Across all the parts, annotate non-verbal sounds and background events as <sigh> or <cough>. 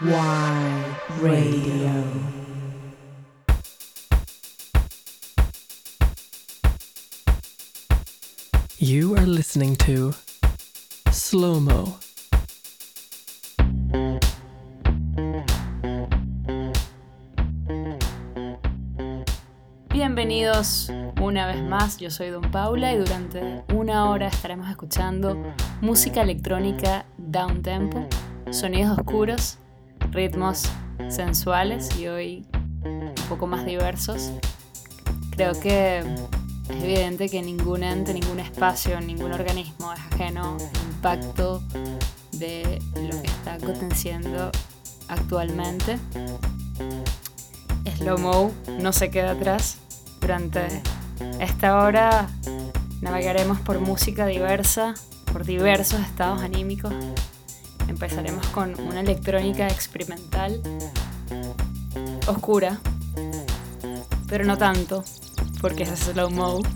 Y Radio. You are listening to Slow Mo. Bienvenidos una vez más, yo soy Don Paula y durante una hora estaremos escuchando música electrónica down tempo, sonidos oscuros, ritmos sensuales y hoy un poco más diversos. Creo que es evidente que ningún ente, ningún espacio, ningún organismo es ajeno al impacto de lo que está aconteciendo actualmente. Slow Mo no se queda atrás. Durante esta hora navegaremos por música diversa, por diversos estados anímicos. Empezaremos con una electrónica experimental, oscura, pero no tanto, porque es slow mo. <laughs>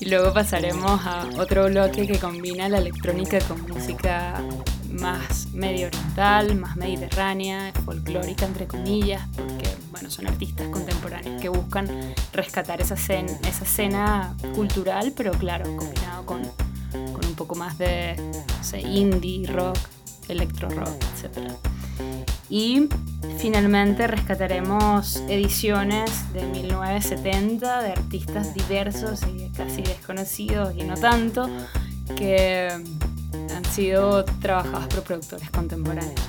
Y luego pasaremos a otro bloque que combina la electrónica con música más medio oriental, más mediterránea, folclórica entre comillas, porque bueno, son artistas contemporáneos que buscan rescatar esa escena, esa escena cultural, pero claro, combinado con, con un poco más de indie, rock, electro rock, etc. Y finalmente rescataremos ediciones de 1970 de artistas diversos y casi desconocidos y no tanto, que han sido trabajados por productores contemporáneos.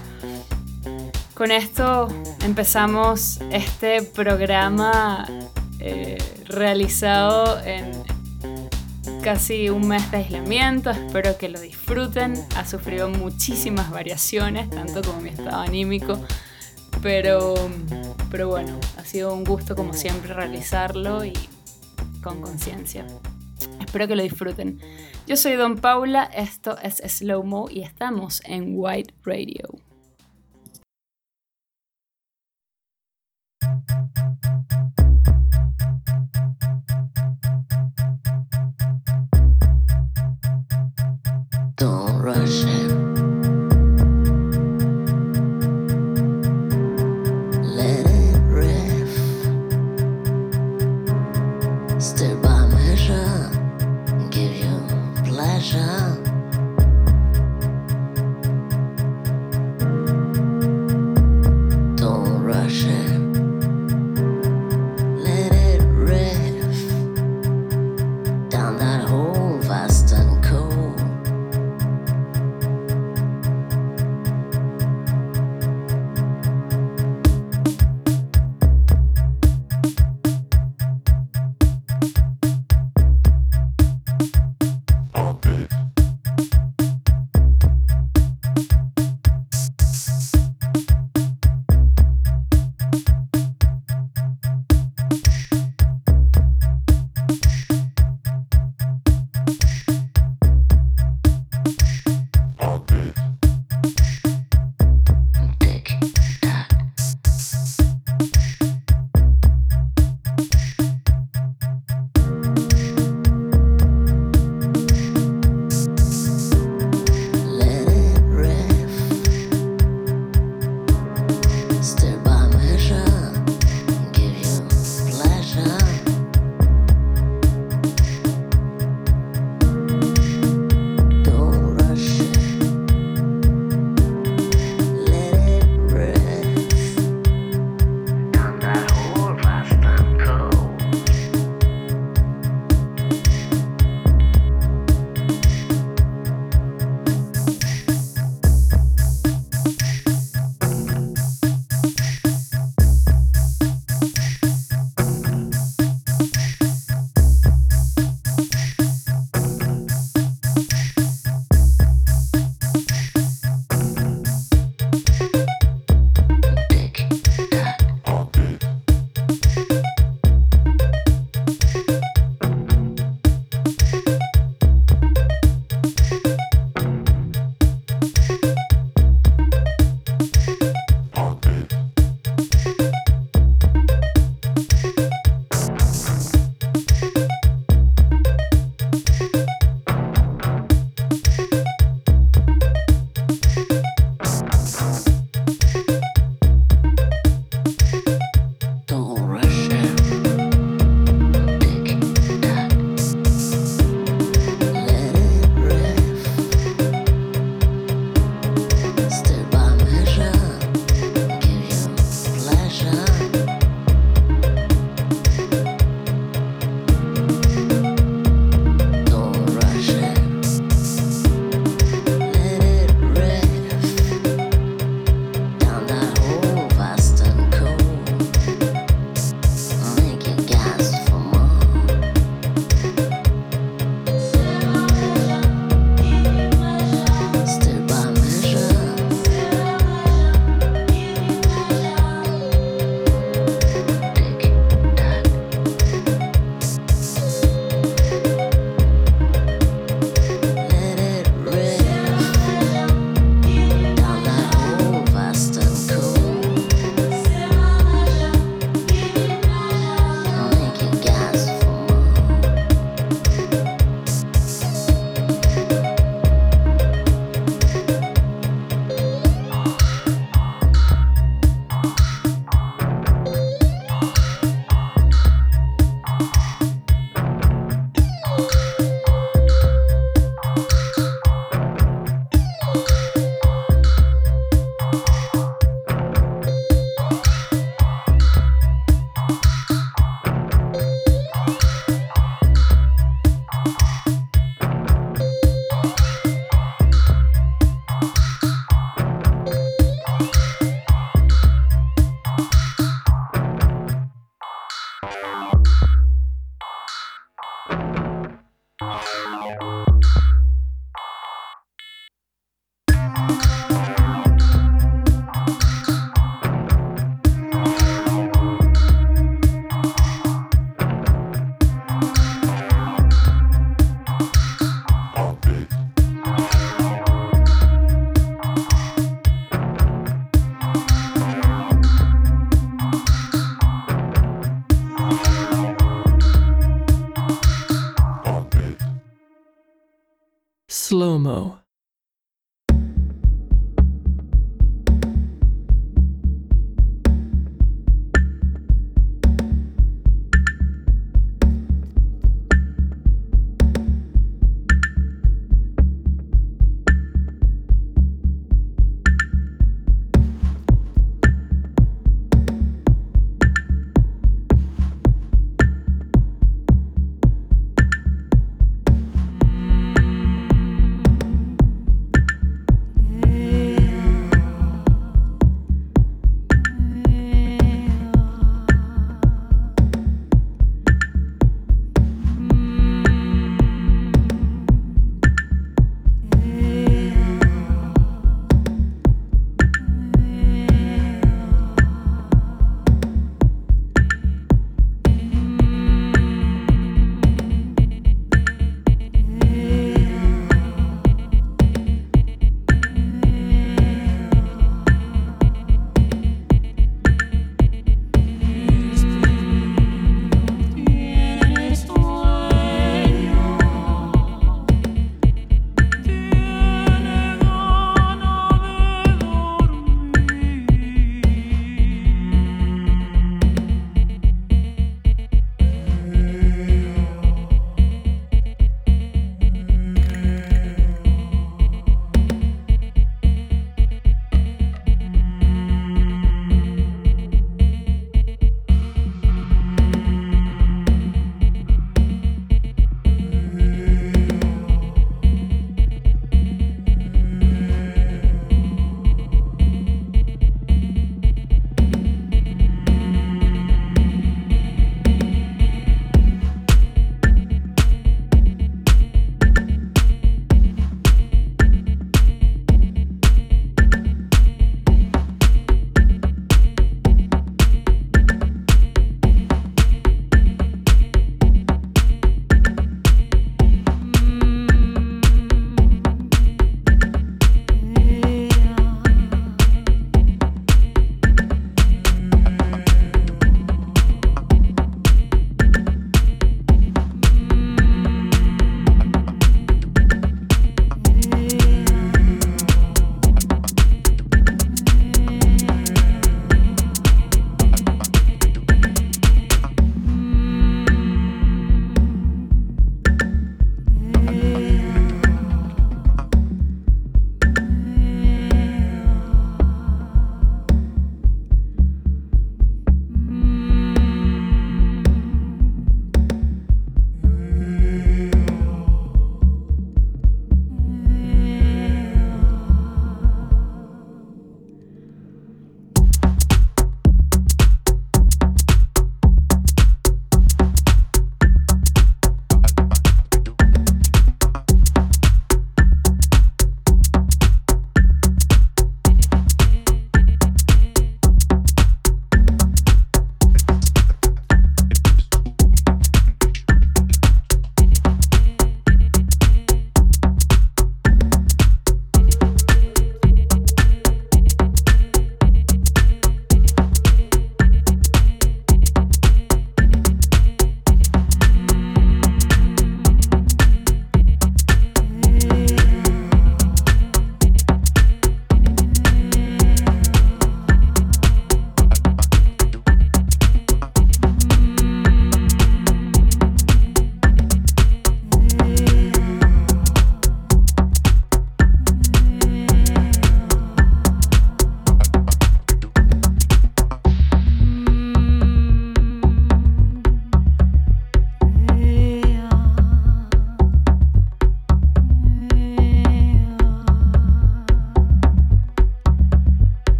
Con esto empezamos este programa eh, realizado en casi un mes de aislamiento. Espero que lo disfruten. Ha sufrido muchísimas variaciones, tanto como mi estado anímico. Pero, pero bueno, ha sido un gusto como siempre realizarlo y con conciencia. Espero que lo disfruten. Yo soy Don Paula, esto es Slow Mo y estamos en White Radio. mas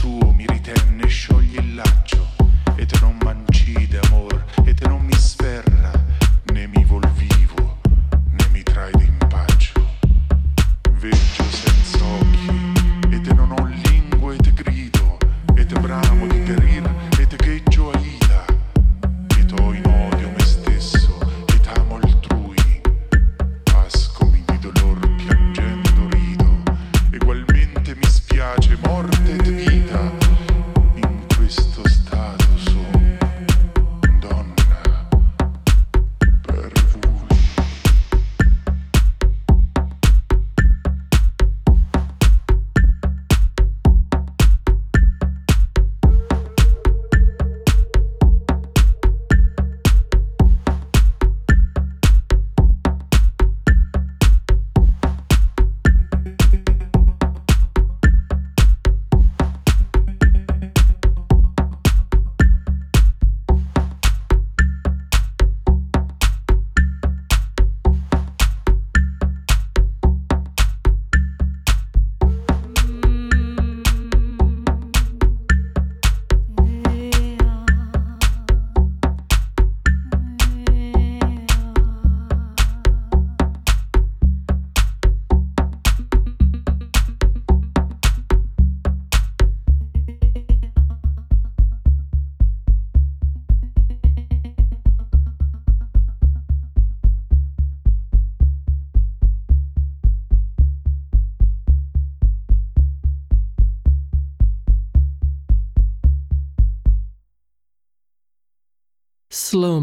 suo mi ritenne, sciogli il laccio e te non mangiare. Slow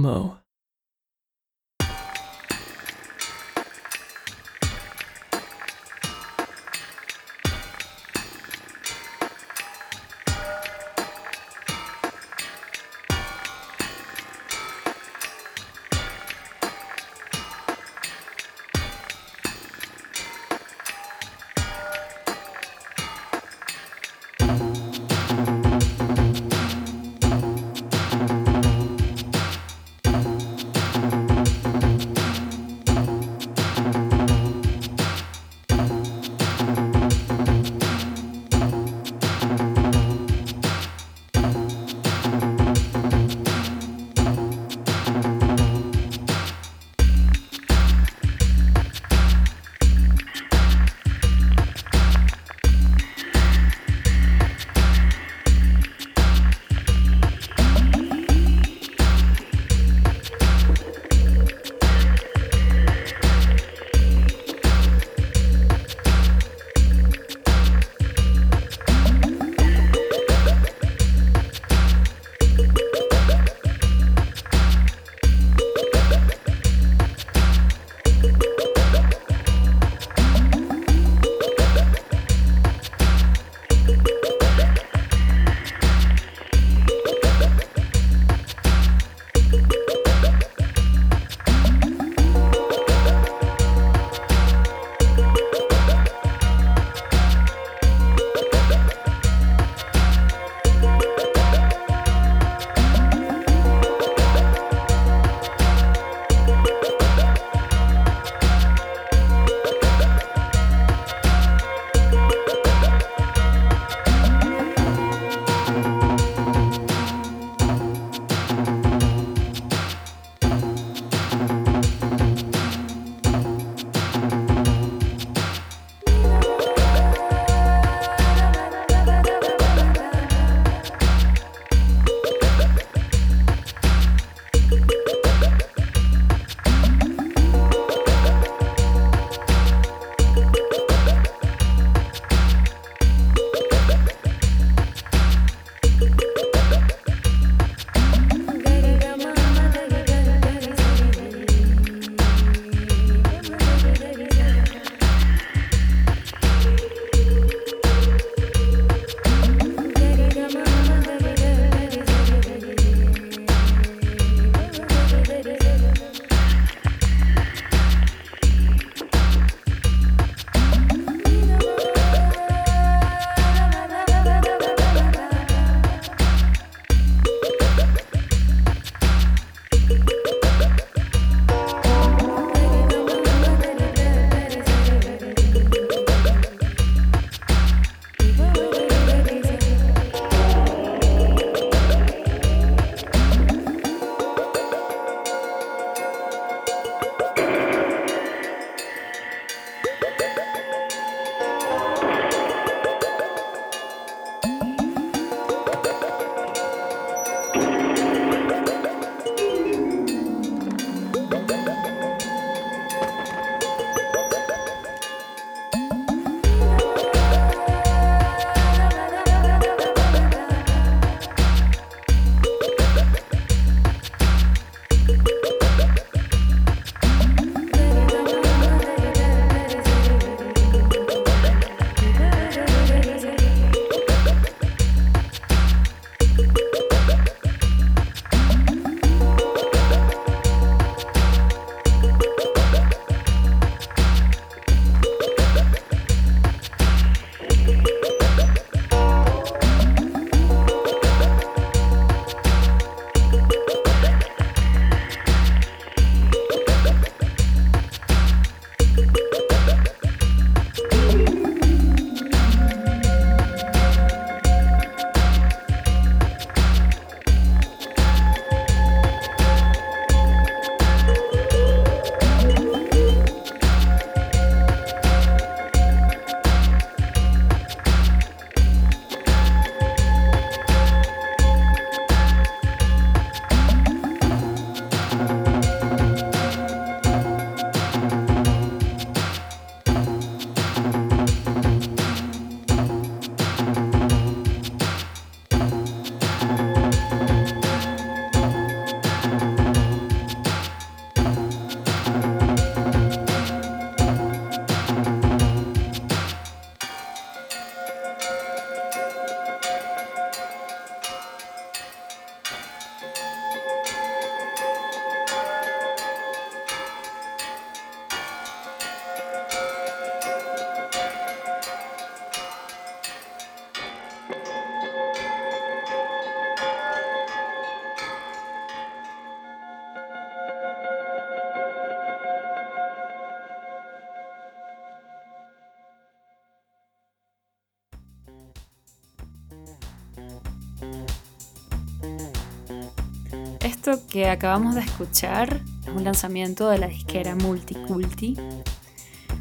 Esto que acabamos de escuchar es un lanzamiento de la disquera Multiculti,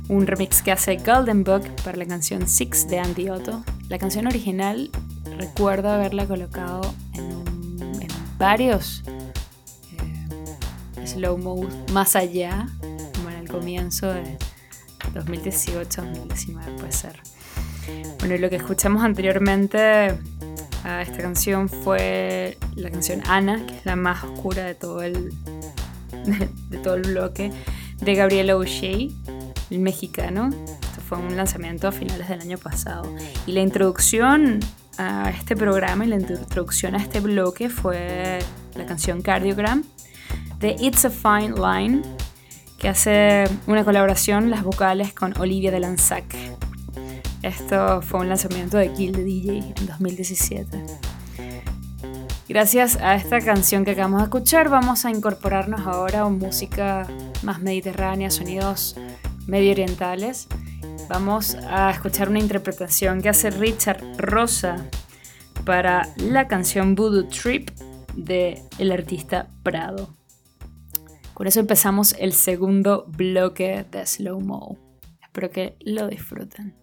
un remix que hace Golden Book para la canción Six de Andy Otto. La canción original recuerdo haberla colocado en, en varios eh, slow mode más allá, como en el comienzo de 2018-2019 puede ser. Bueno, lo que escuchamos anteriormente a esta canción fue la canción Ana, que es la más oscura de todo el, <laughs> de, todo el bloque, de Gabriel O'Shea, el mexicano. Esto fue un lanzamiento a finales del año pasado. Y la introducción a este programa y la introducción a este bloque fue la canción Cardiogram de It's a Fine Line, que hace una colaboración las vocales con Olivia de Lanzac. Esto fue un lanzamiento de Kill the DJ en 2017. Gracias a esta canción que acabamos de escuchar, vamos a incorporarnos ahora a música más mediterránea, sonidos medio orientales. Vamos a escuchar una interpretación que hace Richard Rosa para la canción Voodoo Trip de el artista Prado. Con eso empezamos el segundo bloque de Slow Mo. Espero que lo disfruten.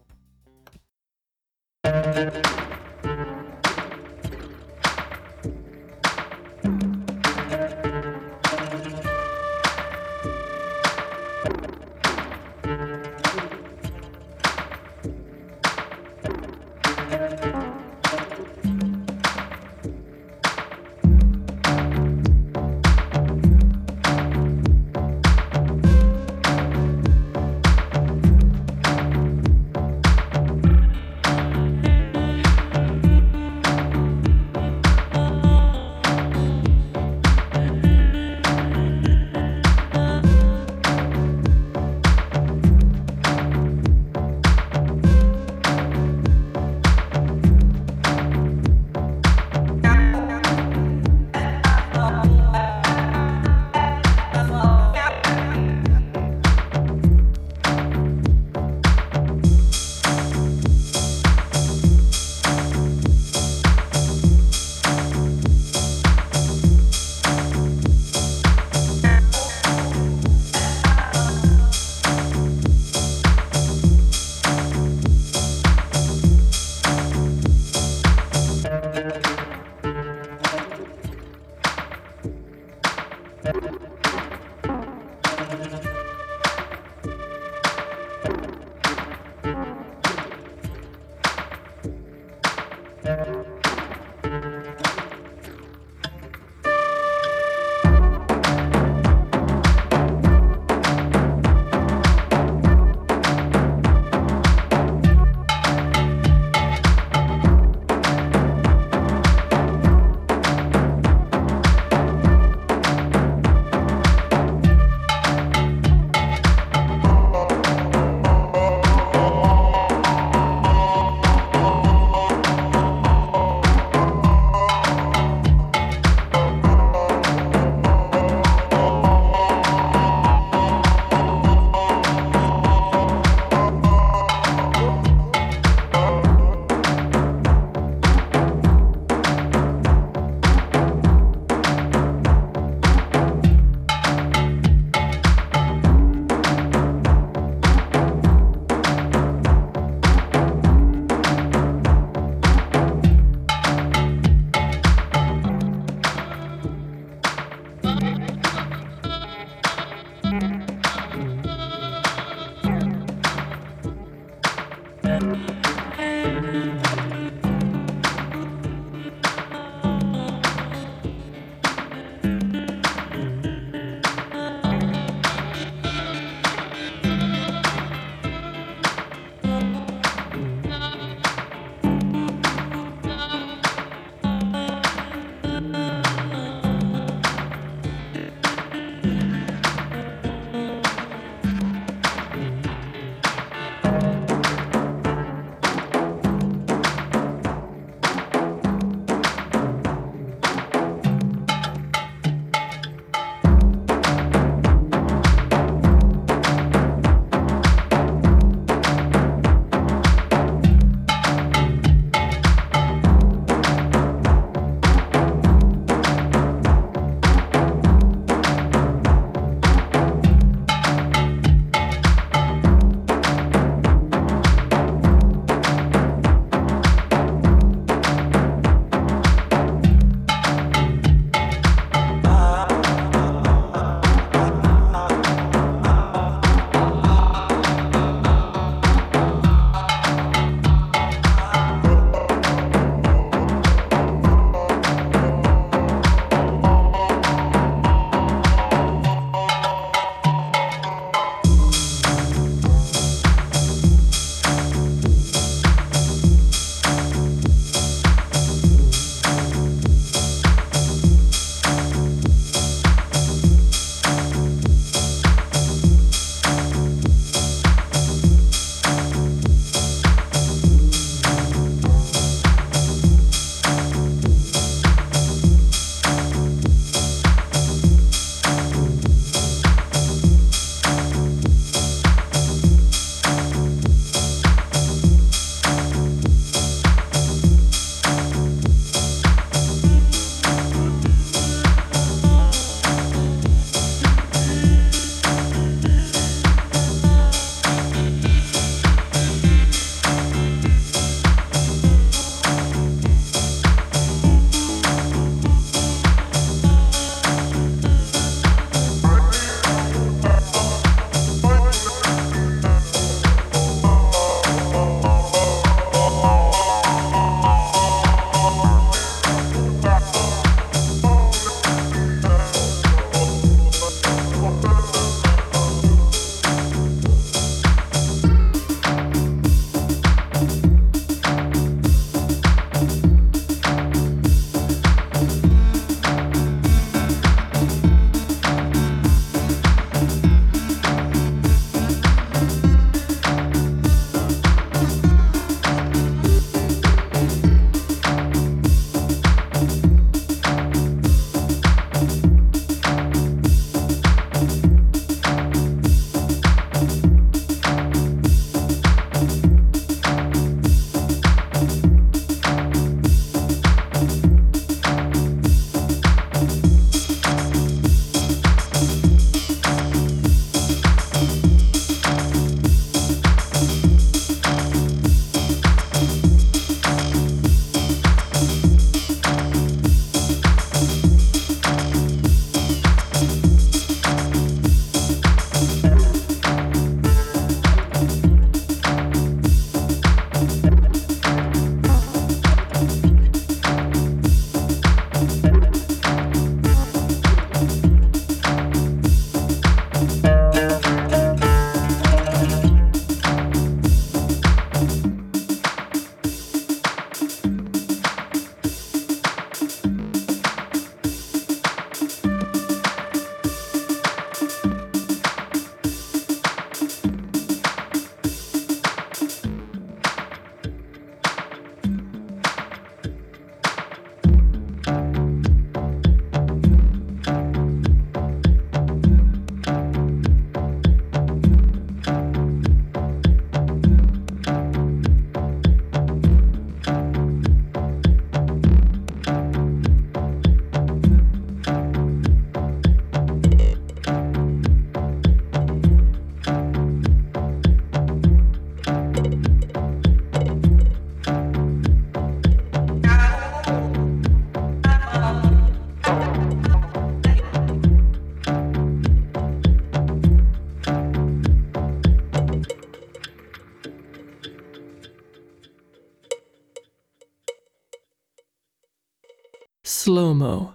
Slow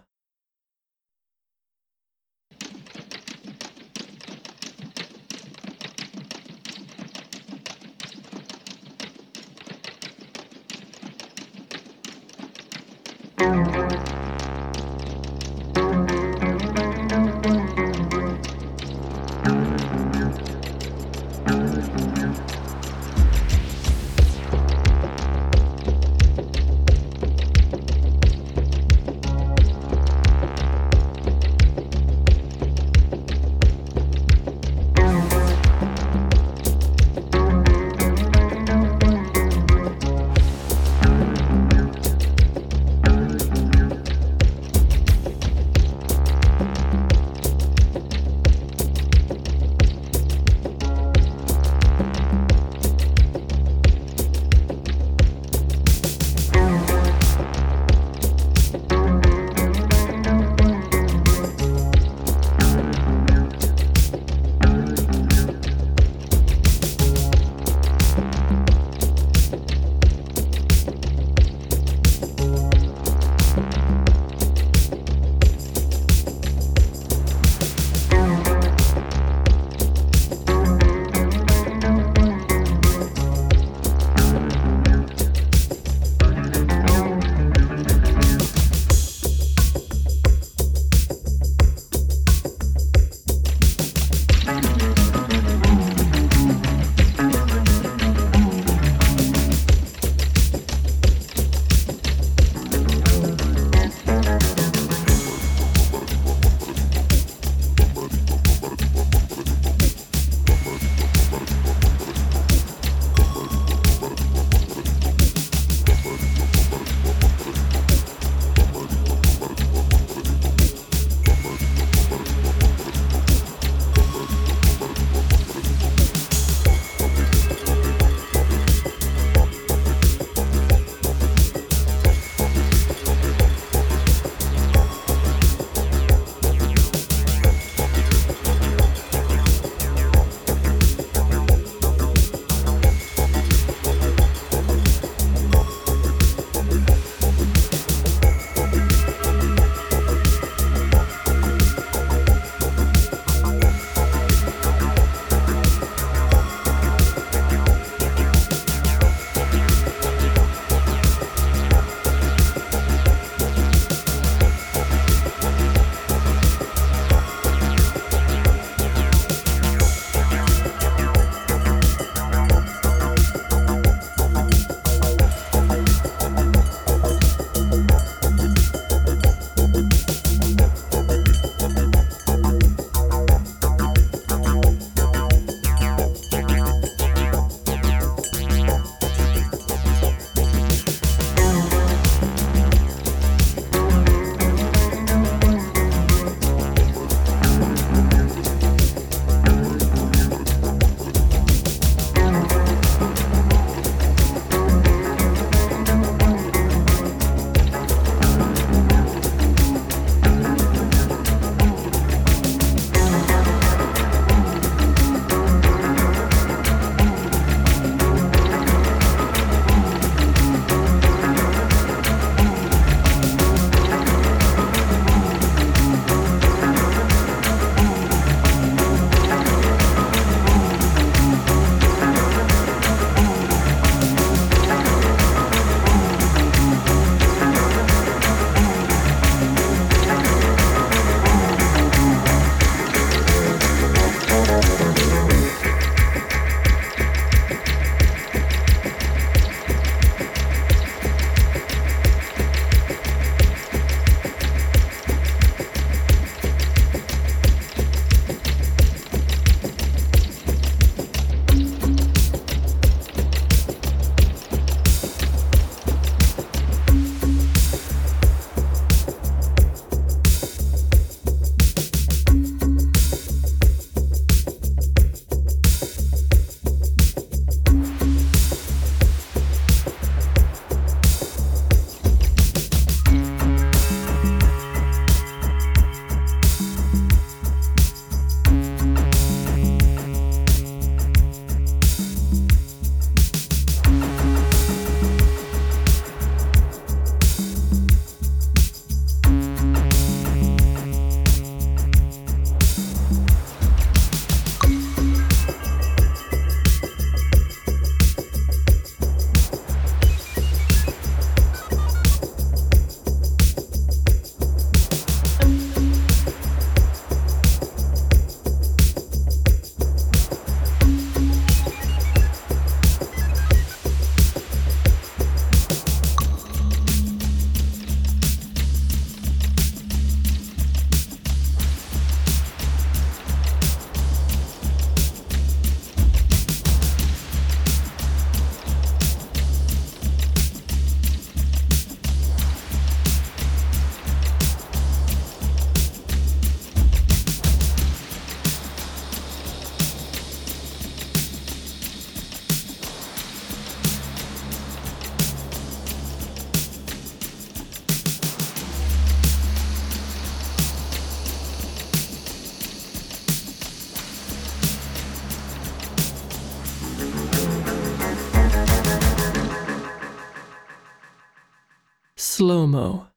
slow mo.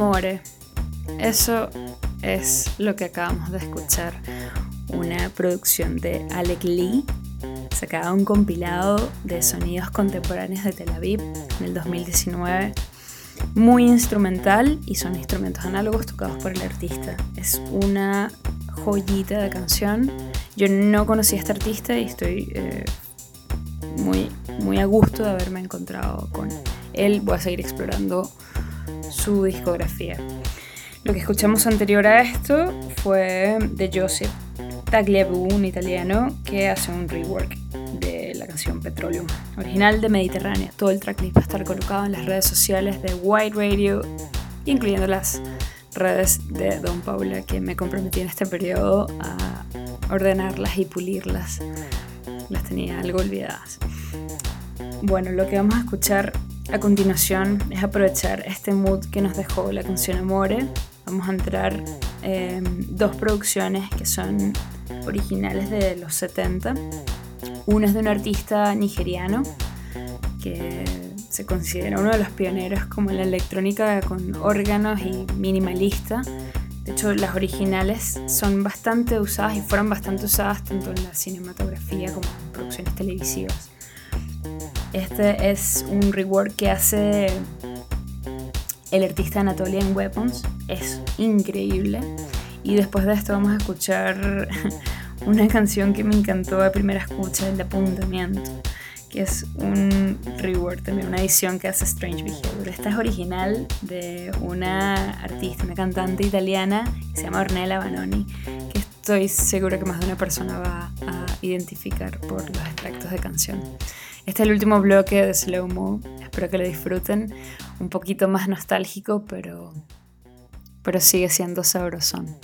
Amore. Eso es lo que acabamos de escuchar. Una producción de Alec Lee, sacada un compilado de sonidos contemporáneos de Tel Aviv en el 2019. Muy instrumental y son instrumentos análogos tocados por el artista. Es una joyita de canción. Yo no conocí a este artista y estoy eh, muy, muy a gusto de haberme encontrado con él. Voy a seguir explorando su discografía. Lo que escuchamos anterior a esto fue de Joseph Tagliabue, un italiano que hace un rework de la canción Petroleum, original de Mediterránea. Todo el tracklist va a estar colocado en las redes sociales de White Radio, incluyendo las redes de Don Paula, que me comprometí en este periodo a ordenarlas y pulirlas. Las tenía algo olvidadas. Bueno, lo que vamos a escuchar a continuación es aprovechar este mood que nos dejó la canción Amore. Vamos a entrar en dos producciones que son originales de los 70. Una es de un artista nigeriano que se considera uno de los pioneros como la electrónica con órganos y minimalista. De hecho, las originales son bastante usadas y fueron bastante usadas tanto en la cinematografía como en producciones televisivas. Este es un rework que hace el artista Anatolian Weapons. Es increíble. Y después de esto vamos a escuchar <laughs> una canción que me encantó a primera escucha, El apuntamiento, que es un rework también, una edición que hace Strange Behavior. Esta es original de una artista, una cantante italiana que se llama Ornella Banoni, que estoy segura que más de una persona va a identificar por los extractos de canción. Este es el último bloque de Slow Mo. Espero que lo disfruten. Un poquito más nostálgico, pero, pero sigue siendo sabrosón.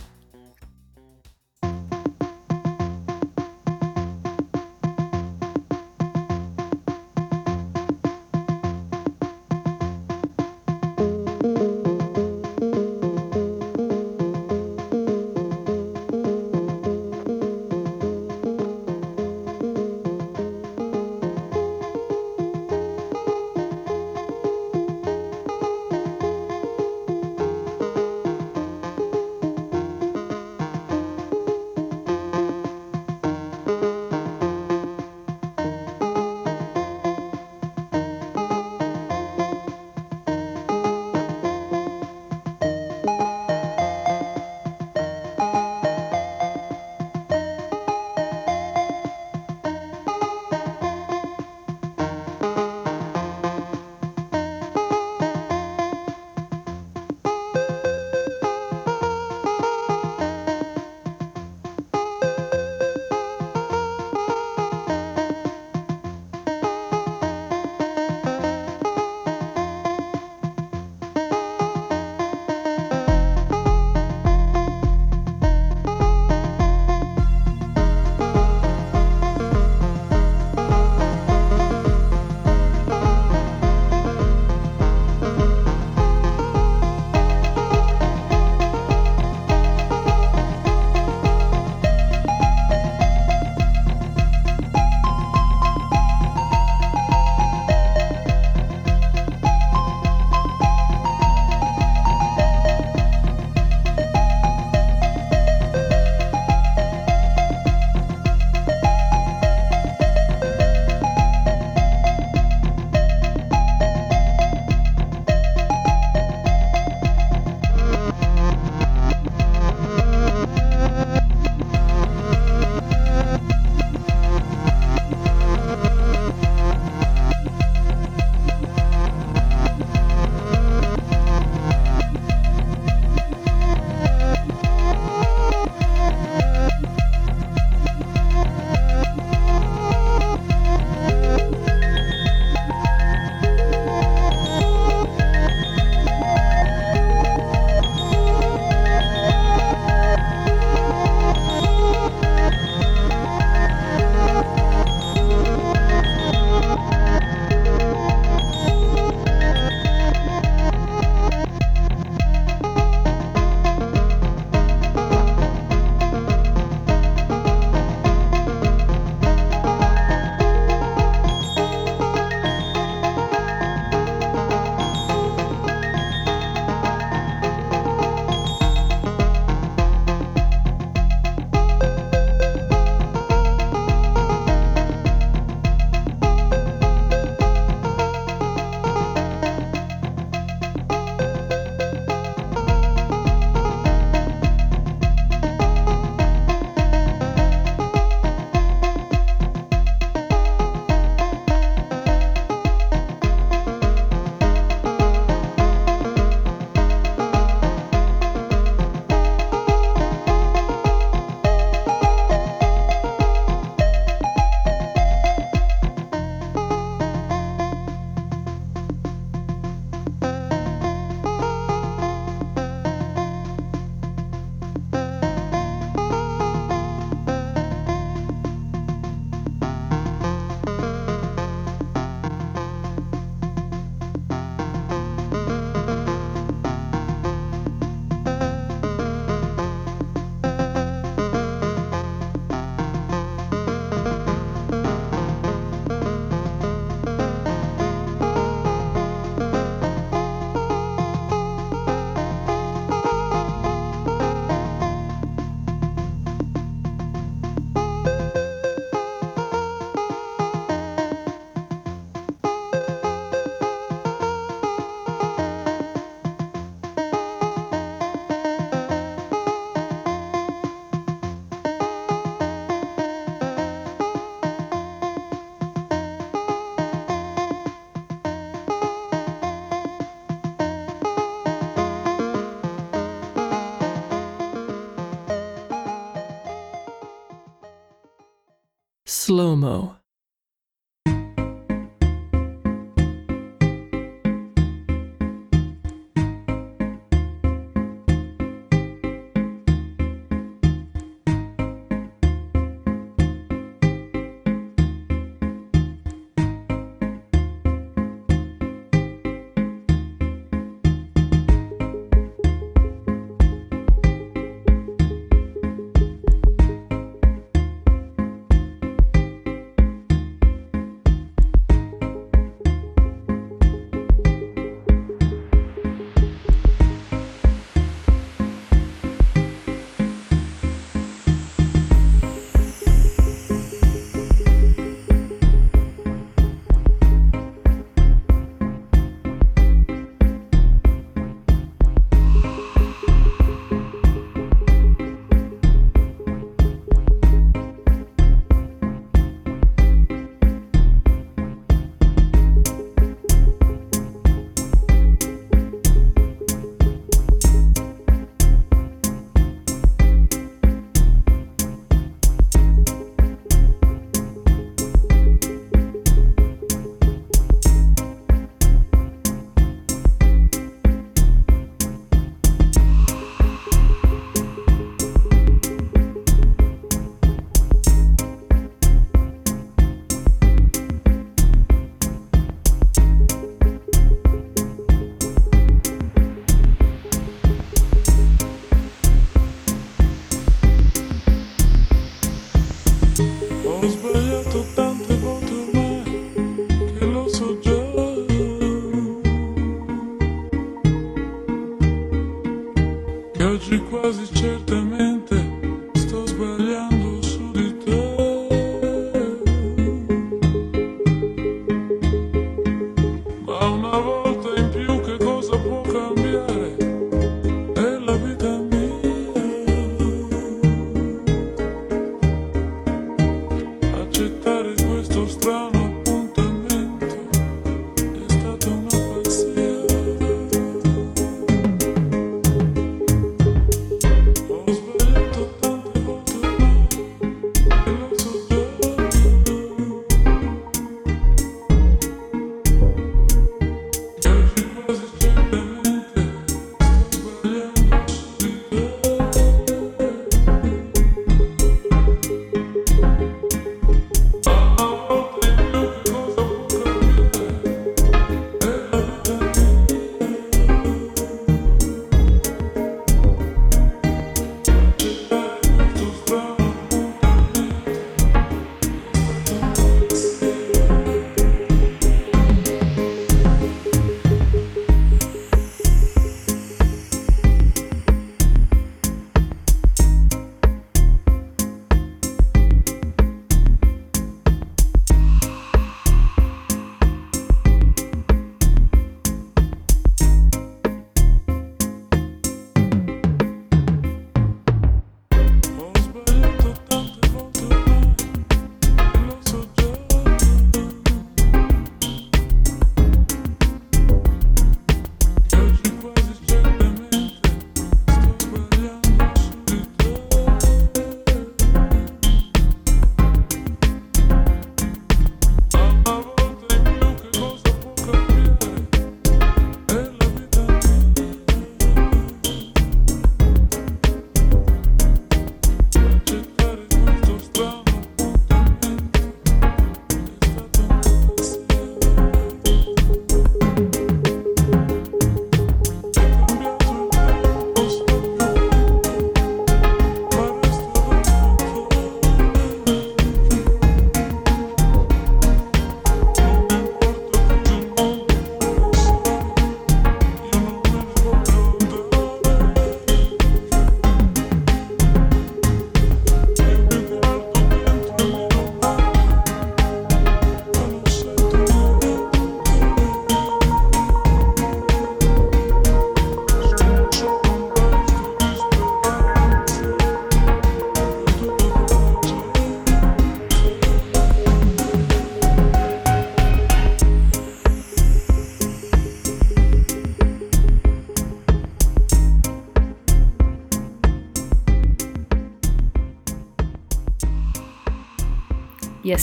Slow mo.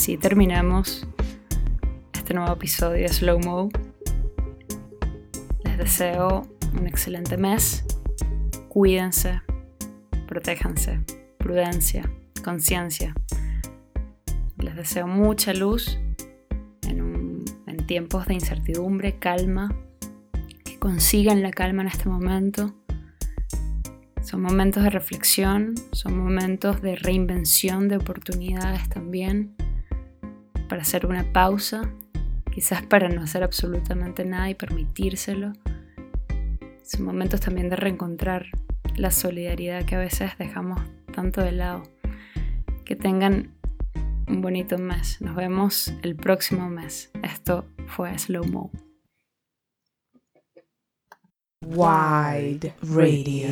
Así terminamos este nuevo episodio de Slow Mo. Les deseo un excelente mes. Cuídense, protéjanse, prudencia, conciencia. Les deseo mucha luz en, en tiempos de incertidumbre, calma, que consigan la calma en este momento. Son momentos de reflexión, son momentos de reinvención de oportunidades también, para hacer una pausa, quizás para no hacer absolutamente nada y permitírselo. Son momentos también de reencontrar la solidaridad que a veces dejamos tanto de lado. Que tengan un bonito mes. Nos vemos el próximo mes. Esto fue Slow Mo. Wide Radio.